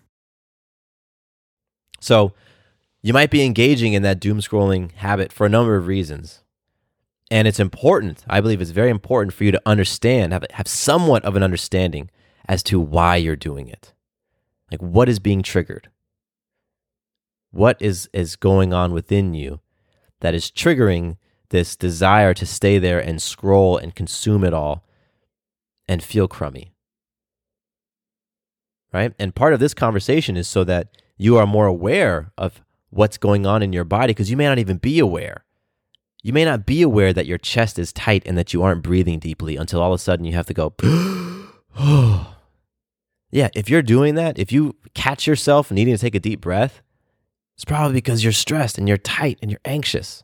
So, you might be engaging in that doom scrolling habit for a number of reasons. And it's important, I believe it's very important for you to understand, have, have somewhat of an understanding as to why you're doing it. Like, what is being triggered? What is, is going on within you that is triggering this desire to stay there and scroll and consume it all and feel crummy? Right? And part of this conversation is so that you are more aware of what's going on in your body because you may not even be aware. You may not be aware that your chest is tight and that you aren't breathing deeply until all of a sudden you have to go, yeah, if you're doing that, if you catch yourself needing to take a deep breath, it's probably because you're stressed and you're tight and you're anxious.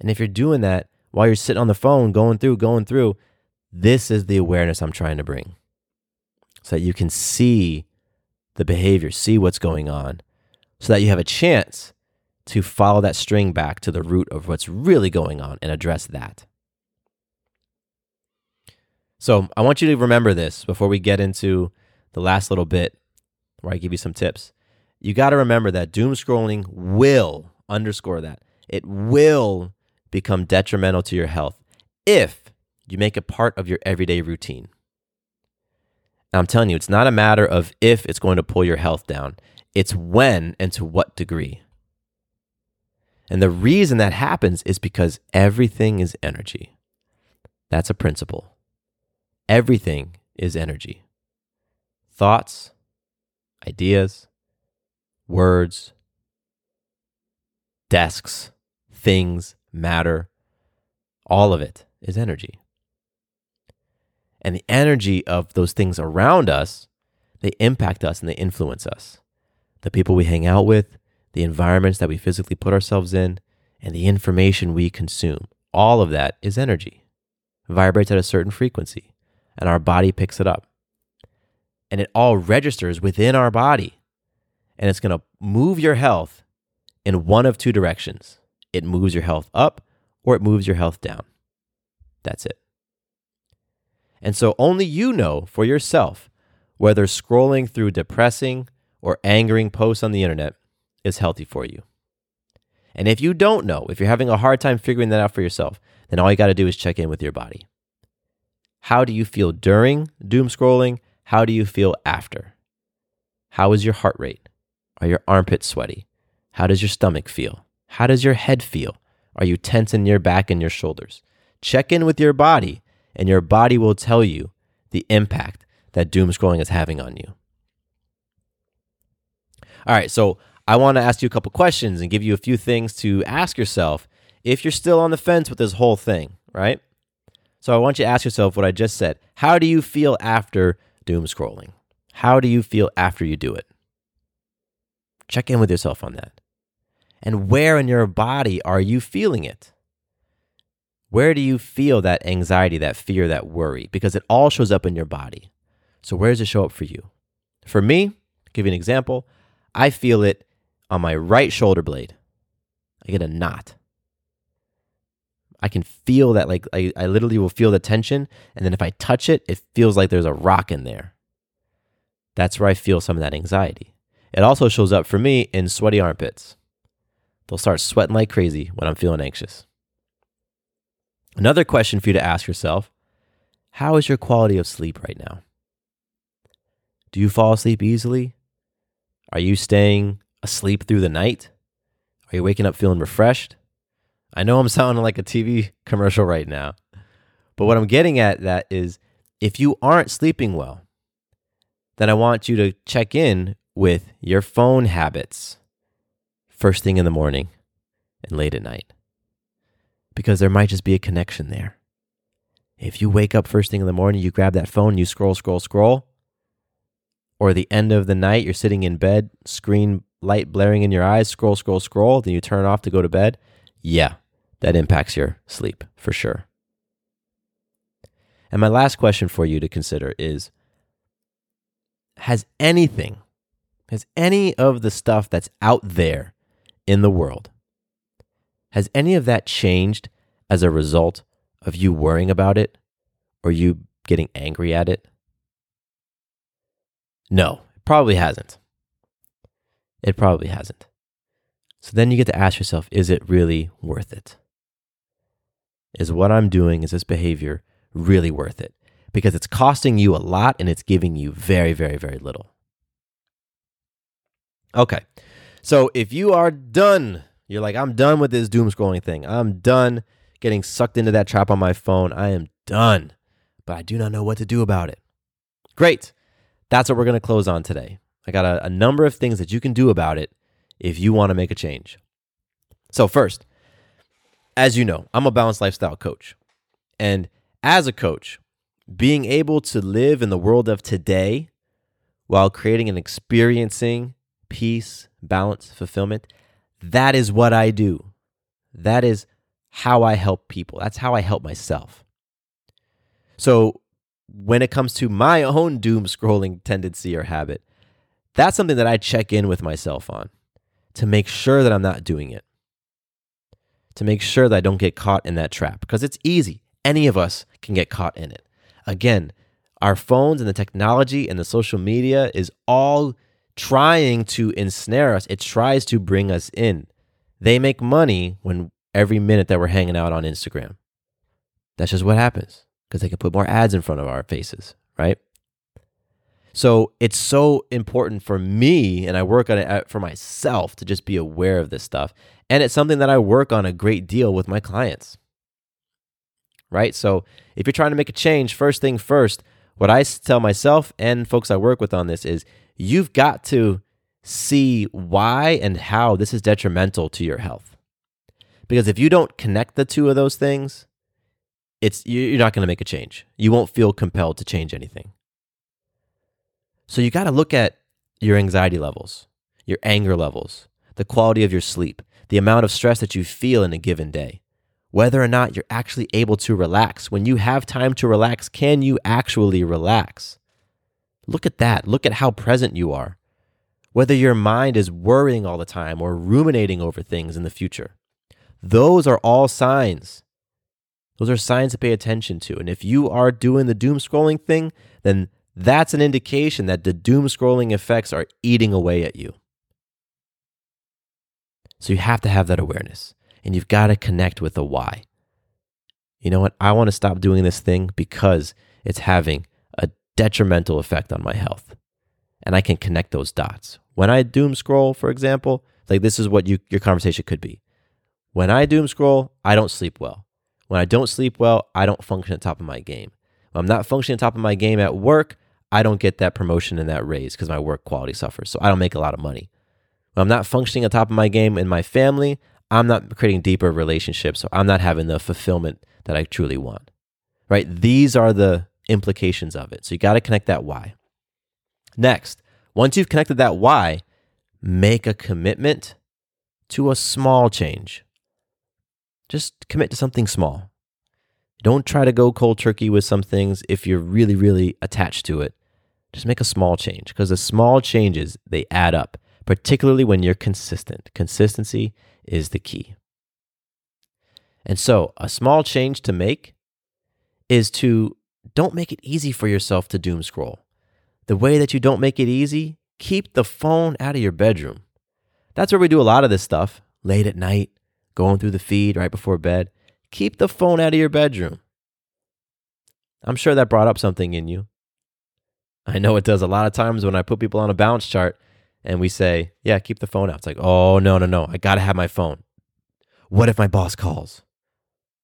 And if you're doing that while you're sitting on the phone, going through, going through, this is the awareness I'm trying to bring so that you can see the behavior, see what's going on, so that you have a chance to follow that string back to the root of what's really going on and address that. So, I want you to remember this before we get into the last little bit where I give you some tips. You got to remember that doom scrolling will underscore that. It will become detrimental to your health if you make it part of your everyday routine. I'm telling you, it's not a matter of if it's going to pull your health down, it's when and to what degree. And the reason that happens is because everything is energy. That's a principle. Everything is energy. Thoughts, ideas, words, desks, things, matter, all of it is energy and the energy of those things around us, they impact us and they influence us. The people we hang out with, the environments that we physically put ourselves in, and the information we consume. All of that is energy. It vibrates at a certain frequency, and our body picks it up. And it all registers within our body. And it's going to move your health in one of two directions it moves your health up or it moves your health down. That's it. And so only you know for yourself whether scrolling through depressing or angering posts on the internet is healthy for you. And if you don't know, if you're having a hard time figuring that out for yourself, then all you got to do is check in with your body. How do you feel during doom scrolling? How do you feel after? How is your heart rate? Are your armpits sweaty? How does your stomach feel? How does your head feel? Are you tense in your back and your shoulders? Check in with your body and your body will tell you the impact that doom scrolling is having on you. All right, so I want to ask you a couple questions and give you a few things to ask yourself if you're still on the fence with this whole thing, right? So I want you to ask yourself what I just said. How do you feel after doom scrolling? How do you feel after you do it? Check in with yourself on that. And where in your body are you feeling it? Where do you feel that anxiety, that fear, that worry? Because it all shows up in your body. So, where does it show up for you? For me, I'll give you an example, I feel it on my right shoulder blade. I get a knot. I can feel that, like, I, I literally will feel the tension. And then if I touch it, it feels like there's a rock in there. That's where I feel some of that anxiety. It also shows up for me in sweaty armpits. They'll start sweating like crazy when I'm feeling anxious. Another question for you to ask yourself How is your quality of sleep right now? Do you fall asleep easily? Are you staying asleep through the night? Are you waking up feeling refreshed? I know I'm sounding like a TV commercial right now, but what I'm getting at that is if you aren't sleeping well, then I want you to check in with your phone habits first thing in the morning and late at night because there might just be a connection there. If you wake up first thing in the morning, you grab that phone, you scroll, scroll, scroll, or the end of the night, you're sitting in bed, screen light blaring in your eyes, scroll, scroll, scroll, then you turn off to go to bed, yeah, that impacts your sleep for sure. And my last question for you to consider is Has anything, has any of the stuff that's out there in the world, has any of that changed as a result of you worrying about it or you getting angry at it? No, it probably hasn't. It probably hasn't. So then you get to ask yourself is it really worth it? Is what I'm doing, is this behavior really worth it? Because it's costing you a lot and it's giving you very, very, very little. Okay. So if you are done, you're like, I'm done with this doom scrolling thing. I'm done getting sucked into that trap on my phone. I am done, but I do not know what to do about it. Great. That's what we're going to close on today. I got a, a number of things that you can do about it if you want to make a change. So, first, as you know, I'm a balanced lifestyle coach. And as a coach, being able to live in the world of today while creating and experiencing peace, balance, fulfillment, that is what I do. That is how I help people. That's how I help myself. So, when it comes to my own doom scrolling tendency or habit, that's something that I check in with myself on to make sure that I'm not doing it, to make sure that I don't get caught in that trap because it's easy. Any of us can get caught in it. Again, our phones and the technology and the social media is all trying to ensnare us, it tries to bring us in. They make money when every minute that we're hanging out on Instagram. That's just what happens because they can put more ads in front of our faces, right? So it's so important for me, and I work on it uh, for myself to just be aware of this stuff. And it's something that I work on a great deal with my clients, right? So if you're trying to make a change, first thing first, what I tell myself and folks I work with on this is you've got to see why and how this is detrimental to your health. Because if you don't connect the two of those things, it's you're not going to make a change. You won't feel compelled to change anything. So you got to look at your anxiety levels, your anger levels, the quality of your sleep, the amount of stress that you feel in a given day, whether or not you're actually able to relax. When you have time to relax, can you actually relax? Look at that. Look at how present you are. Whether your mind is worrying all the time or ruminating over things in the future. Those are all signs. Those are signs to pay attention to. And if you are doing the doom scrolling thing, then that's an indication that the doom scrolling effects are eating away at you. So you have to have that awareness and you've got to connect with the why. You know what? I want to stop doing this thing because it's having a detrimental effect on my health. And I can connect those dots. When I doom scroll, for example, like this is what you, your conversation could be. When I doom scroll, I don't sleep well. When I don't sleep well, I don't function at top of my game. When I'm not functioning at top of my game at work, I don't get that promotion and that raise because my work quality suffers. So I don't make a lot of money. When I'm not functioning at top of my game in my family, I'm not creating deeper relationships. So I'm not having the fulfillment that I truly want. Right? These are the implications of it. So you got to connect that why. Next, once you've connected that why, make a commitment to a small change. Just commit to something small. Don't try to go cold turkey with some things if you're really, really attached to it. Just make a small change because the small changes, they add up, particularly when you're consistent. Consistency is the key. And so, a small change to make is to don't make it easy for yourself to doom scroll. The way that you don't make it easy, keep the phone out of your bedroom. That's where we do a lot of this stuff late at night, going through the feed right before bed. Keep the phone out of your bedroom. I'm sure that brought up something in you. I know it does a lot of times when I put people on a balance chart and we say, yeah, keep the phone out. It's like, oh, no, no, no. I got to have my phone. What if my boss calls?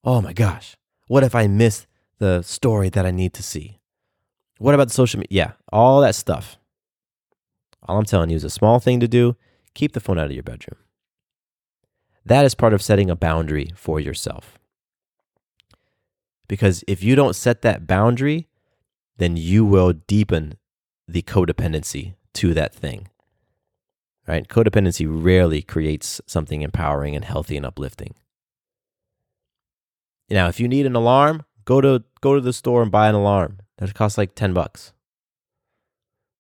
Oh my gosh. What if I miss the story that I need to see? What about the social media? Yeah, all that stuff. All I'm telling you is a small thing to do. Keep the phone out of your bedroom. That is part of setting a boundary for yourself. Because if you don't set that boundary, then you will deepen the codependency to that thing. Right? Codependency rarely creates something empowering and healthy and uplifting. Now, if you need an alarm, go to go to the store and buy an alarm. That costs like 10 bucks.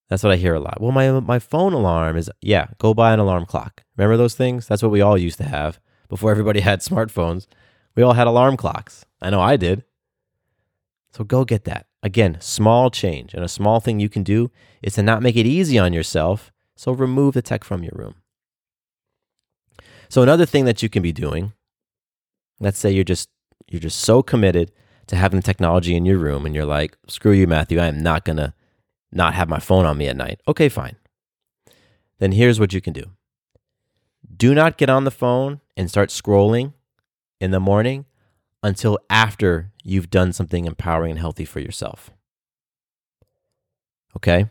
That's what I hear a lot. Well, my my phone alarm is yeah, go buy an alarm clock. Remember those things? That's what we all used to have before everybody had smartphones. We all had alarm clocks. I know I did. So go get that. Again, small change. And a small thing you can do is to not make it easy on yourself. So remove the tech from your room. So another thing that you can be doing, let's say you're just you're just so committed to having technology in your room and you're like, screw you, Matthew, I am not gonna not have my phone on me at night. Okay, fine. Then here's what you can do. Do not get on the phone and start scrolling in the morning until after you've done something empowering and healthy for yourself. Okay?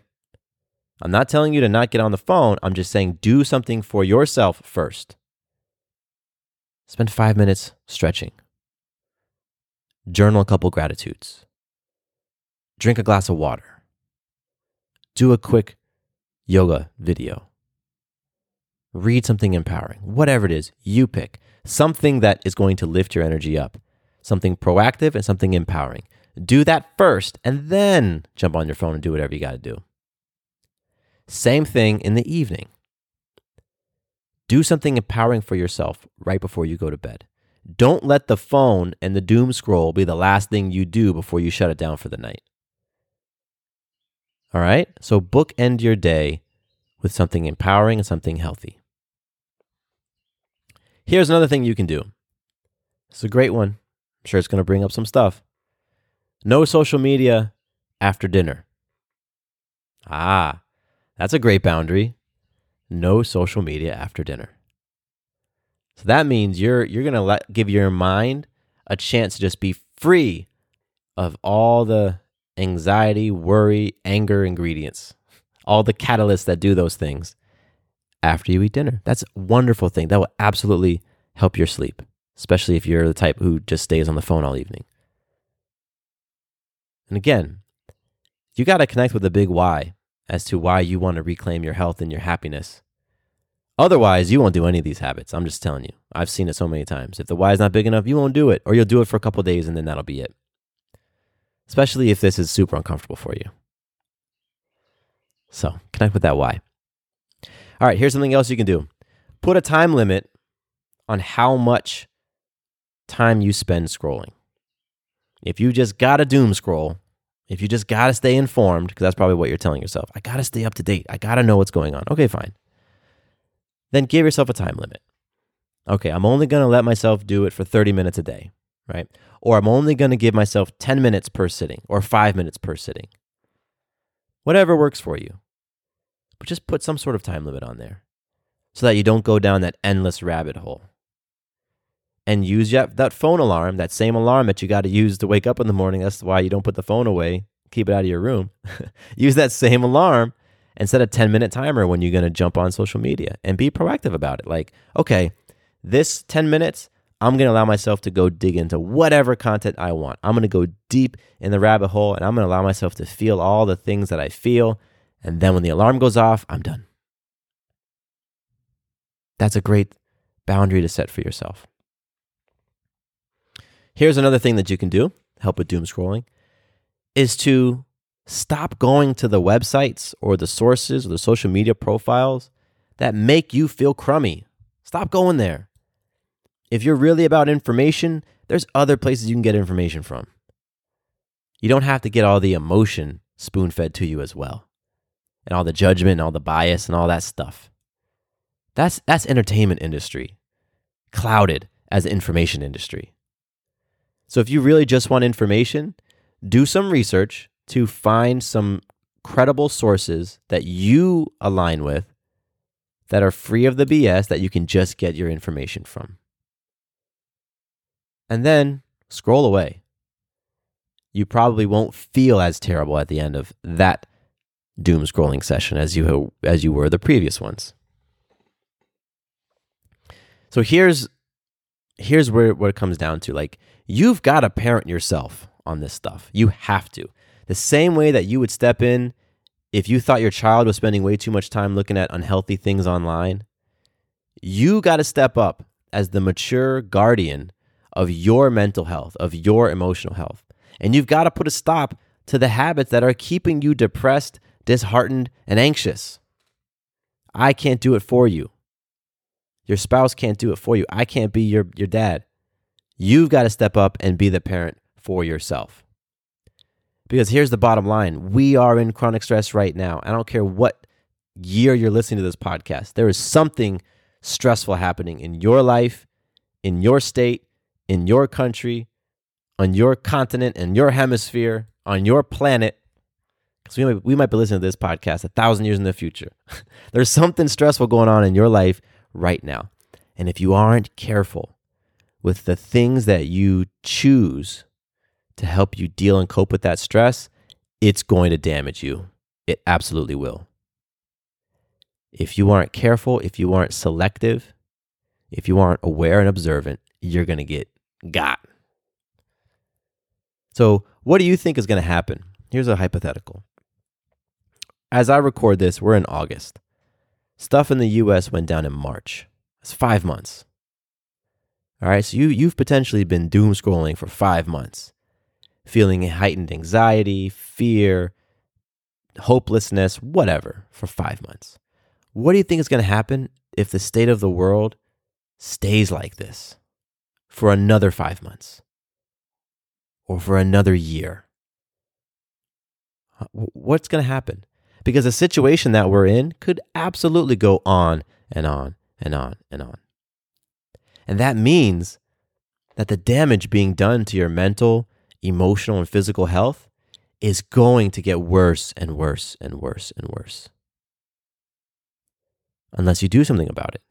I'm not telling you to not get on the phone. I'm just saying do something for yourself first. Spend five minutes stretching. Journal a couple gratitudes. Drink a glass of water. Do a quick yoga video. Read something empowering. Whatever it is, you pick. Something that is going to lift your energy up something proactive and something empowering. Do that first and then jump on your phone and do whatever you got to do. Same thing in the evening. Do something empowering for yourself right before you go to bed. Don't let the phone and the doom scroll be the last thing you do before you shut it down for the night. All right? So bookend your day with something empowering and something healthy. Here's another thing you can do. It's a great one. I'm sure it's going to bring up some stuff. No social media after dinner. Ah, that's a great boundary. No social media after dinner. So that means you're you're going to let give your mind a chance to just be free of all the anxiety, worry, anger ingredients, all the catalysts that do those things after you eat dinner. That's a wonderful thing. That will absolutely help your sleep especially if you're the type who just stays on the phone all evening. And again, you got to connect with the big why as to why you want to reclaim your health and your happiness. Otherwise, you won't do any of these habits. I'm just telling you. I've seen it so many times. If the why is not big enough, you won't do it, or you'll do it for a couple days and then that'll be it. Especially if this is super uncomfortable for you. So, connect with that why. All right, here's something else you can do put a time limit on how much time you spend scrolling. If you just got a doom scroll, if you just got to stay informed, because that's probably what you're telling yourself, I got to stay up to date. I got to know what's going on. Okay, fine. Then give yourself a time limit. Okay, I'm only going to let myself do it for 30 minutes a day, right? Or I'm only going to give myself 10 minutes per sitting or five minutes per sitting. Whatever works for you. But just put some sort of time limit on there so that you don't go down that endless rabbit hole and use that, that phone alarm, that same alarm that you got to use to wake up in the morning. That's why you don't put the phone away, keep it out of your room. use that same alarm and set a 10 minute timer when you're going to jump on social media and be proactive about it. Like, okay, this 10 minutes, I'm going to allow myself to go dig into whatever content I want. I'm going to go deep in the rabbit hole and I'm going to allow myself to feel all the things that I feel. And then when the alarm goes off, I'm done. That's a great boundary to set for yourself. Here's another thing that you can do, help with doom scrolling, is to stop going to the websites or the sources or the social media profiles that make you feel crummy. Stop going there. If you're really about information, there's other places you can get information from. You don't have to get all the emotion spoon fed to you as well, and all the judgment and all the bias and all that stuff. That's, that's entertainment industry, clouded as information industry. So if you really just want information, do some research to find some credible sources that you align with that are free of the BS that you can just get your information from. And then scroll away. You probably won't feel as terrible at the end of that doom scrolling session as you as you were the previous ones. So here's here's where what it comes down to like you've got to parent yourself on this stuff. You have to. The same way that you would step in if you thought your child was spending way too much time looking at unhealthy things online, you got to step up as the mature guardian of your mental health, of your emotional health. And you've got to put a stop to the habits that are keeping you depressed, disheartened, and anxious. I can't do it for you. Your spouse can't do it for you. I can't be your, your dad. You've got to step up and be the parent for yourself. Because here's the bottom line we are in chronic stress right now. I don't care what year you're listening to this podcast, there is something stressful happening in your life, in your state, in your country, on your continent, in your hemisphere, on your planet. Because we we might be listening to this podcast a thousand years in the future. There's something stressful going on in your life right now. And if you aren't careful with the things that you choose to help you deal and cope with that stress, it's going to damage you. It absolutely will. If you aren't careful, if you aren't selective, if you aren't aware and observant, you're going to get got. So, what do you think is going to happen? Here's a hypothetical. As I record this, we're in August. Stuff in the US went down in March. That's five months. All right, so you, you've potentially been doom scrolling for five months, feeling heightened anxiety, fear, hopelessness, whatever, for five months. What do you think is going to happen if the state of the world stays like this for another five months or for another year? What's going to happen? Because the situation that we're in could absolutely go on and on and on and on. And that means that the damage being done to your mental, emotional, and physical health is going to get worse and worse and worse and worse unless you do something about it.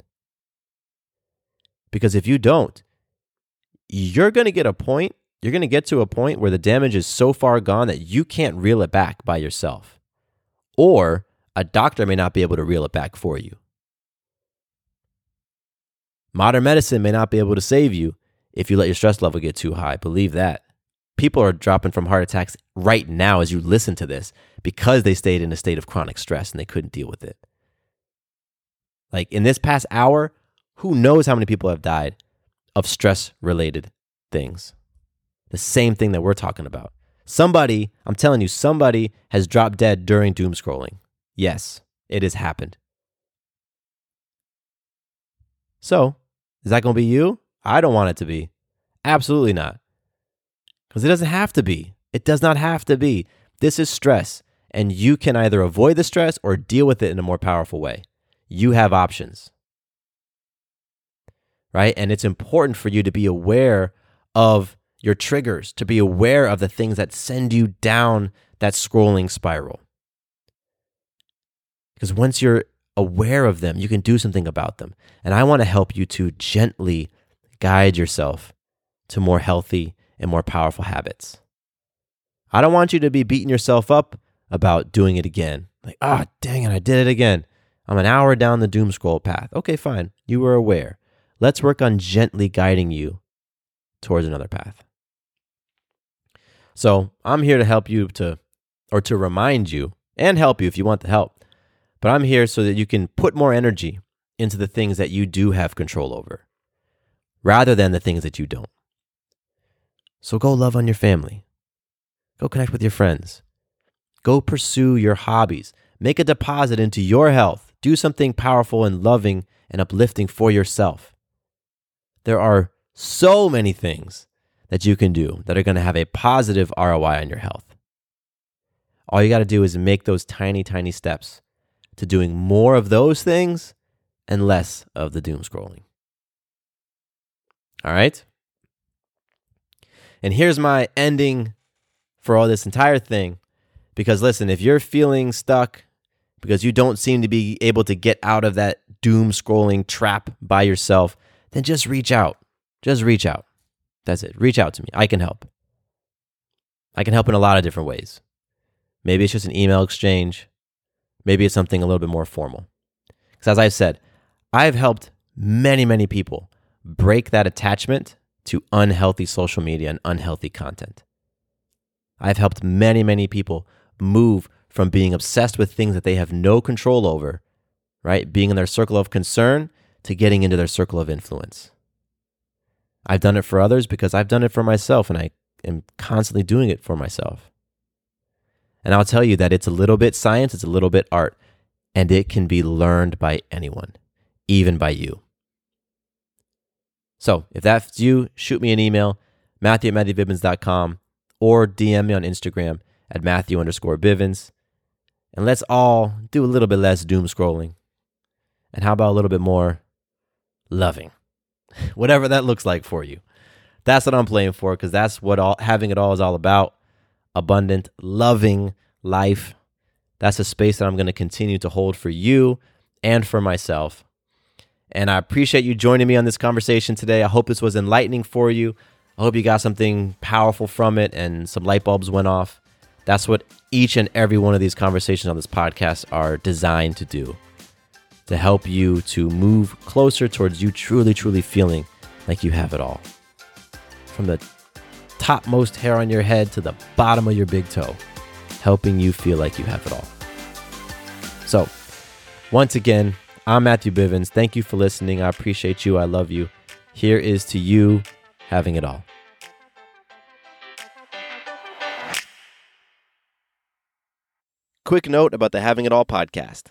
Because if you don't, you're going to get a point, you're going to get to a point where the damage is so far gone that you can't reel it back by yourself. Or a doctor may not be able to reel it back for you. Modern medicine may not be able to save you if you let your stress level get too high. Believe that. People are dropping from heart attacks right now as you listen to this because they stayed in a state of chronic stress and they couldn't deal with it. Like in this past hour, who knows how many people have died of stress related things? The same thing that we're talking about. Somebody, I'm telling you, somebody has dropped dead during doom scrolling. Yes, it has happened. So, is that going to be you? I don't want it to be. Absolutely not. Because it doesn't have to be. It does not have to be. This is stress, and you can either avoid the stress or deal with it in a more powerful way you have options. Right? And it's important for you to be aware of your triggers, to be aware of the things that send you down that scrolling spiral. Because once you're aware of them, you can do something about them. And I want to help you to gently guide yourself to more healthy and more powerful habits. I don't want you to be beating yourself up about doing it again. Like, ah, oh, dang it, I did it again. I'm an hour down the doom scroll path. Okay, fine. You were aware. Let's work on gently guiding you towards another path. So I'm here to help you to, or to remind you and help you if you want the help. But I'm here so that you can put more energy into the things that you do have control over rather than the things that you don't. So go love on your family. Go connect with your friends. Go pursue your hobbies. Make a deposit into your health do something powerful and loving and uplifting for yourself. There are so many things that you can do that are going to have a positive ROI on your health. All you got to do is make those tiny, tiny steps to doing more of those things and less of the doom scrolling. All right? And here's my ending for all this entire thing. Because listen, if you're feeling stuck, because you don't seem to be able to get out of that doom scrolling trap by yourself, then just reach out. Just reach out. That's it. Reach out to me. I can help. I can help in a lot of different ways. Maybe it's just an email exchange. Maybe it's something a little bit more formal. Because as I've said, I've helped many, many people break that attachment to unhealthy social media and unhealthy content. I've helped many, many people move from being obsessed with things that they have no control over, right? Being in their circle of concern to getting into their circle of influence. I've done it for others because I've done it for myself and I am constantly doing it for myself. And I'll tell you that it's a little bit science, it's a little bit art, and it can be learned by anyone, even by you. So if that's you, shoot me an email, Matthew at MatthewBivens.com, or DM me on Instagram at Matthew underscore Bivens. And let's all do a little bit less doom scrolling. And how about a little bit more loving? Whatever that looks like for you. That's what I'm playing for because that's what all having it all is all about. Abundant, loving life. That's a space that I'm going to continue to hold for you and for myself. And I appreciate you joining me on this conversation today. I hope this was enlightening for you. I hope you got something powerful from it and some light bulbs went off. That's what each and every one of these conversations on this podcast are designed to do to help you to move closer towards you truly, truly feeling like you have it all. From the topmost hair on your head to the bottom of your big toe, helping you feel like you have it all. So, once again, I'm Matthew Bivens. Thank you for listening. I appreciate you. I love you. Here is to you having it all. Quick note about the Having It All podcast.